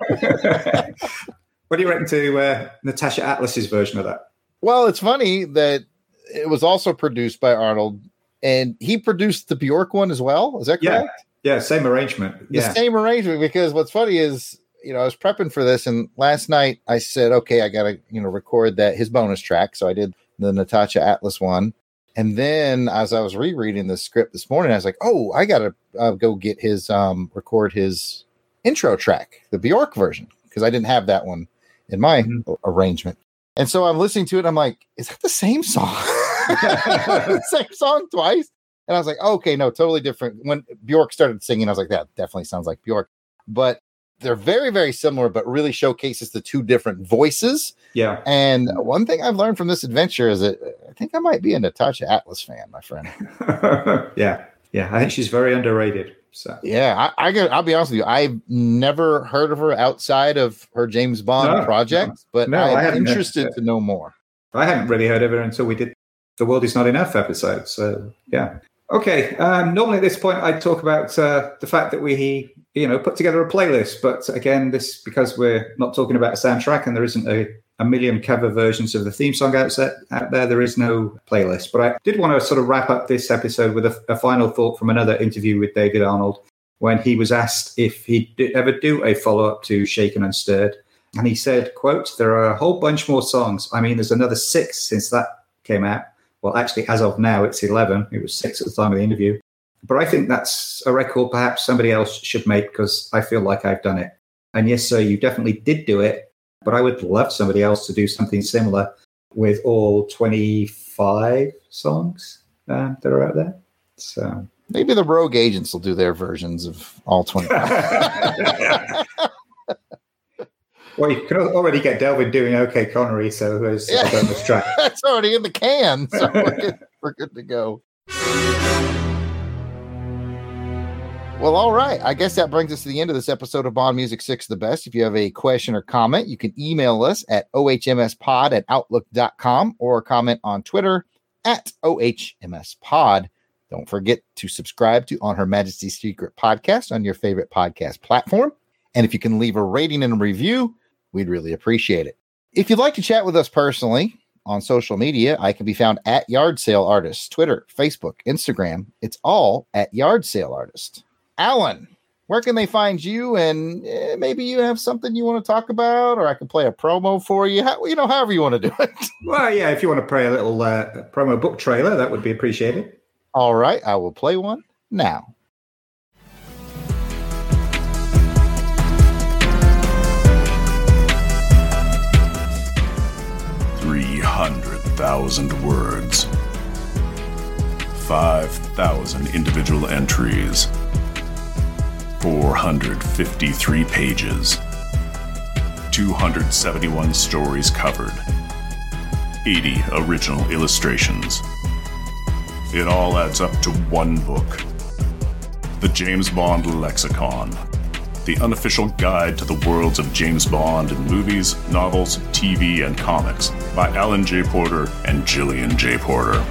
what do you reckon to uh, Natacha Atlas's version of that? Well, it's funny that it was also produced by Arnold, and he produced the Bjork one as well. Is that correct? yeah, same arrangement. The same arrangement. Because what's funny is, you know, I was prepping for this, and last night I said, okay, I got to, you know, record that his bonus track. So I did the Natacha Atlas one. And then as I was rereading the script this morning, I was like, oh, I got to uh, go get his, um, record his intro track, the Bjork version, because I didn't have that one in my arrangement. And so I'm listening to it. I'm like, is that the same song? the same song twice. And I was like, okay, no, totally different. When Bjork started singing, I was like, that definitely sounds like Bjork. But they're very, very similar, but really showcases the two different voices. yeah. And one thing I've learned from this adventure is that uh, I think I might be a Natacha Atlas fan, my friend. yeah, yeah. I think she's very underrated. So Yeah, I, I got, I'll be honest with you. I've never heard of her outside of her James Bond No, project, but No, I'm interested to know more. I hadn't really heard of her until we did the World Is Not Enough episode. So yeah. Okay. Um, normally at this point, I talk about uh, the fact that we, you know, put together a playlist. But again, this because we're not talking about a soundtrack and there isn't a, a million cover versions of the theme song out, there. There is no playlist. But I did want to sort of wrap up this episode with a, a final thought from another interview with David Arnold when he was asked if he'd ever do a follow up to Shaken and Stirred. And he said, quote, there are a whole bunch more songs. I mean, there's another six since that came out. Well, actually, as of now, it's 11. It was six at the time of the interview. But I think that's a record perhaps somebody else should make because I feel like I've done it. And yes, sir, you definitely did do it. But I would love somebody else to do something similar with all 25 songs um, that are out there. So Maybe the Rogue Agents will do their versions of all 20. Well, you can already get Delvin doing OK Connery, so who's Yeah. a bonus track. That's already in the can, so we're good, we're good to go. Well, all right. I guess that brings us to the end of this episode of Bond Music 6 the Best. If you have a question or comment, you can email us at ohmspod at outlook.com or comment on Twitter at ohmspod. Don't forget to subscribe to On Her Majesty's Secret Podcast on your favorite podcast platform. And if you can leave a rating and a review, we'd really appreciate it. If you'd like to chat with us personally on social media, I can be found at Yard Sale Artist, Twitter, Facebook, Instagram. It's all at Yard Sale Artist. Alan, where can they find you? And eh, maybe you have something you want to talk about, or I can play a promo for you. How, you know, however you want to do it. Well, yeah, if you want to play a little uh, promo book trailer, that would be appreciated. All right, I will play one now. Three hundred thousand words. Five thousand individual entries. Four hundred fifty-three pages. Two hundred seventy-one stories covered. Eighty original illustrations. It all adds up to one book. The James Bond Lexicon. The unofficial guide to the worlds of James Bond in movies, novels, TV, and comics by Alan J. Porter and Gillian J. Porter.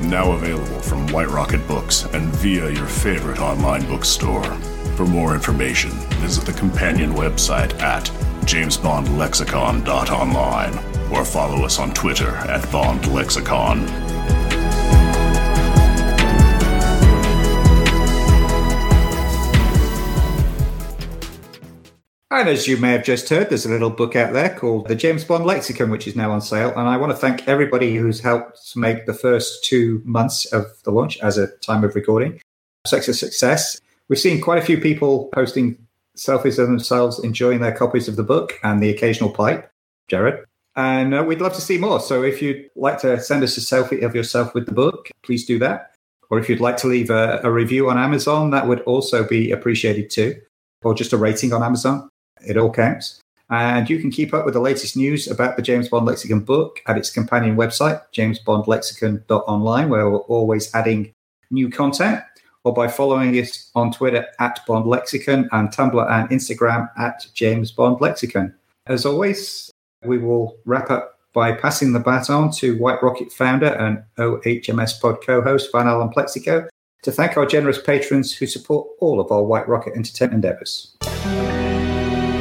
Now available from White Rocket Books and via your favorite online bookstore. For more information, visit the companion website at jamesbondlexicon.online or follow us on Twitter at BondLexicon. And as you may have just heard, there's a little book out there called The James Bond Lexicon, which is now on sale. And I want to thank everybody who's helped make the first two months of the launch as a time of recording such a success. We've seen quite a few people posting selfies of themselves enjoying their copies of the book and the occasional pipe, Jared. And uh, we'd love to see more. So if you'd like to send us a selfie of yourself with the book, please do that. Or if you'd like to leave a, a review on Amazon, that would also be appreciated too. Or just a rating on Amazon. It all counts. And you can keep up with the latest news about the James Bond Lexicon book at its companion website, jamesbondlexicon.online, where we're always adding new content, or by following us on Twitter at Bond Lexicon and Tumblr and Instagram at James Bond Lexicon. As always, we will wrap up by passing the baton to White Rocket founder and OHMS pod co host Van Allen Plexico to thank our generous patrons who support all of our White Rocket entertainment endeavors.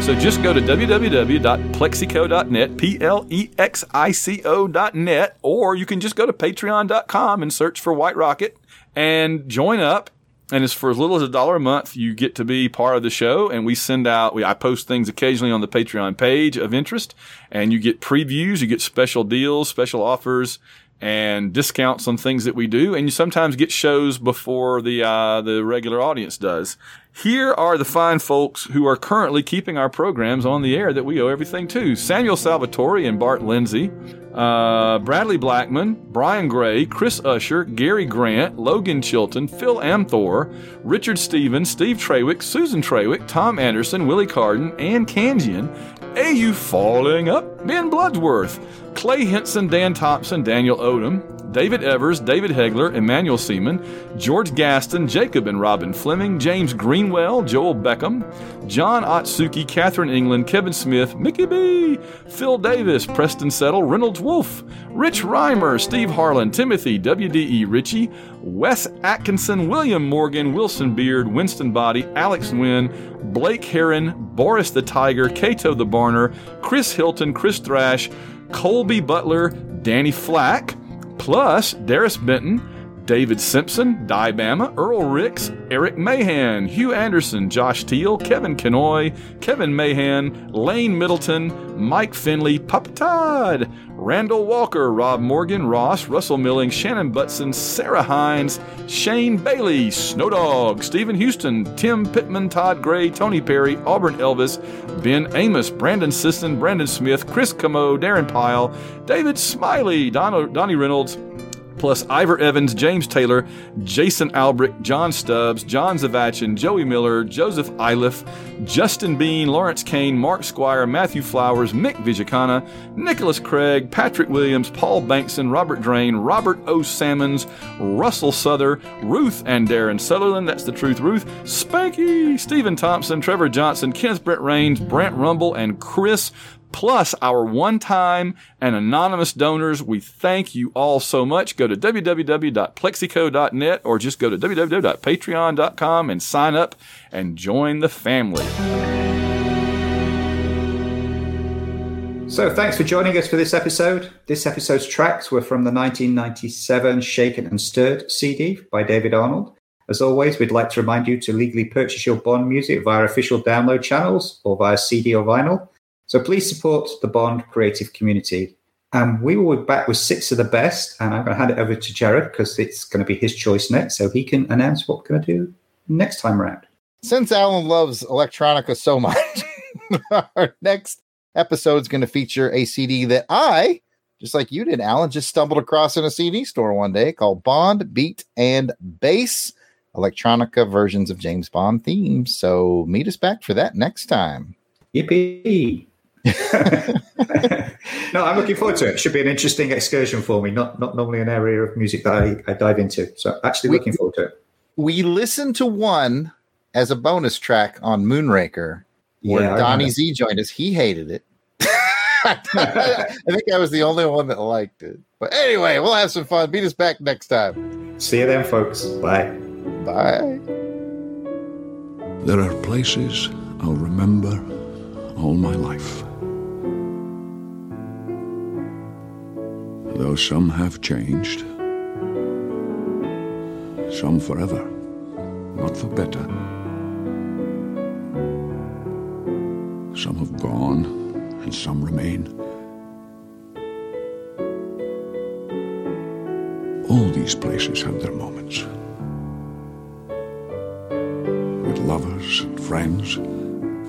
So just go to www.plexico.net, P L E X I C O.net, or you can just go to patreon.com and search for White Rocket and join up. And it's for as little as a dollar a month, you get to be part of the show. And we send out, we, I post things occasionally on the Patreon page of interest, and you get previews, you get special deals, special offers, and discounts on things that we do. And you sometimes get shows before the uh, the regular audience does. Here are the fine folks who are currently keeping our programs on the air that we owe everything to Samuel Salvatore and Bart Lindsay, uh, Bradley Blackman, Brian Gray, Chris Usher, Gary Grant, Logan Chilton, Phil Amthor, Richard Stevens, Steve Trawick, Susan Trawick, Tom Anderson, Willie Carden, Ann Kangian, AU Falling Up, Ben Bloodsworth, Clay Henson, Dan Thompson, Daniel Odom, David Evers, David Hegler, Emmanuel Seaman, George Gaston, Jacob and Robin Fleming, James Greenwell, Joel Beckham, John Otsuki, Catherine England, Kevin Smith, Mickey B, Phil Davis, Preston Settle, Reynolds Wolf, Rich Reimer, Steve Harlan, Timothy, WDE Ritchie, Wes Atkinson, William Morgan, Wilson Beard, Winston Body, Alex Wynn, Blake Heron, Boris the Tiger, Cato the Barner, Chris Hilton, Chris Thrash, Colby Butler, Danny Flack, plus Darius Benton, David Simpson, Di Bama, Earl Ricks, Eric Mahan, Hugh Anderson, Josh Teal, Kevin Kenoy, Kevin Mahan, Lane Middleton, Mike Finley, Papa Todd, Randall Walker, Rob Morgan, Ross, Russell Milling, Shannon Butson, Sarah Hines, Shane Bailey, Snowdog, Stephen Houston, Tim Pittman, Todd Gray, Tony Perry, Auburn Elvis, Ben Amos, Brandon Sisson, Brandon Smith, Chris Camo, Darren Pyle, David Smiley, Don- Donnie Reynolds, plus Ivor Evans, James Taylor, Jason Albrick, John Stubbs, John Zavachin, Joey Miller, Joseph Iliff, Justin Bean, Lawrence Kane, Mark Squire, Matthew Flowers, Mick Vijakana, Nicholas Craig, Patrick Williams, Paul Bankson, Robert Drain, Robert O. Salmons, Russell Souther, Ruth and Darren Sutherland, that's the truth, Ruth, Spanky, Stephen Thompson, Trevor Johnson, Kenneth Brett Rains, Brent Rumble, and Chris plus our one time and anonymous donors. We thank you all so much. Go to www.plexico.net or just go to www.patreon.com and sign up and join the family. So, thanks for joining us for this episode. This episode's tracks were from the 1997 Shaken and Stirred CD by David Arnold. As always, we'd like to remind you to legally purchase your Bond music via official download channels or via CD or vinyl. So please support the Bond creative community. And we will be back with six of the best. And I'm going to hand it over to Jared because it's going to be his choice next. So he can announce what we're going to do next time around. Since Alan loves electronica so much, our next episode is going to feature a CD that I, just like you did, Alan, just stumbled across in a CD store one day called Bond Beat and Bass electronica versions of James Bond themes. So meet us back for that next time. Yippee! no, I'm looking forward to it. it. Should be an interesting excursion for me. Not not normally an area of music that I, I dive into. So actually looking forward to it. We listened to one as a bonus track on Moonraker where yeah, Donnie Z joined us. He hated it. I think I was the only one that liked it. But anyway, we'll have some fun. Beat us back next time. See you then, folks. Bye. Bye. There are places I'll remember all my life. Though some have changed, some forever, not for better. Some have gone, and some remain. All these places have their moments. With lovers and friends,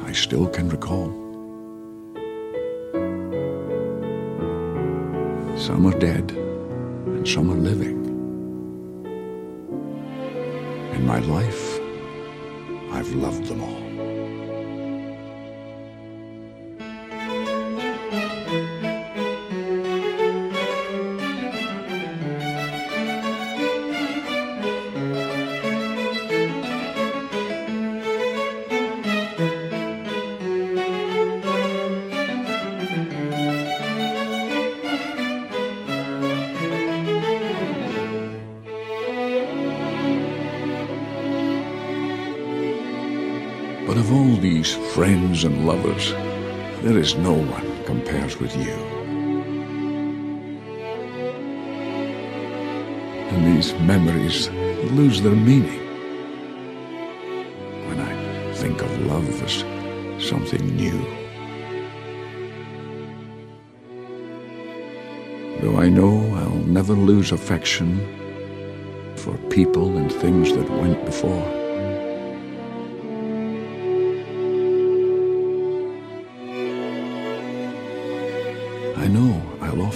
I still can recall. Some are dead, and some are living. In my life, I've loved them all. Friends and lovers, there is no one compares with you. And these memories lose their meaning when I think of love as something new. Though I know I'll never lose affection for people and things that went before.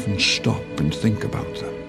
Often stop and think about them.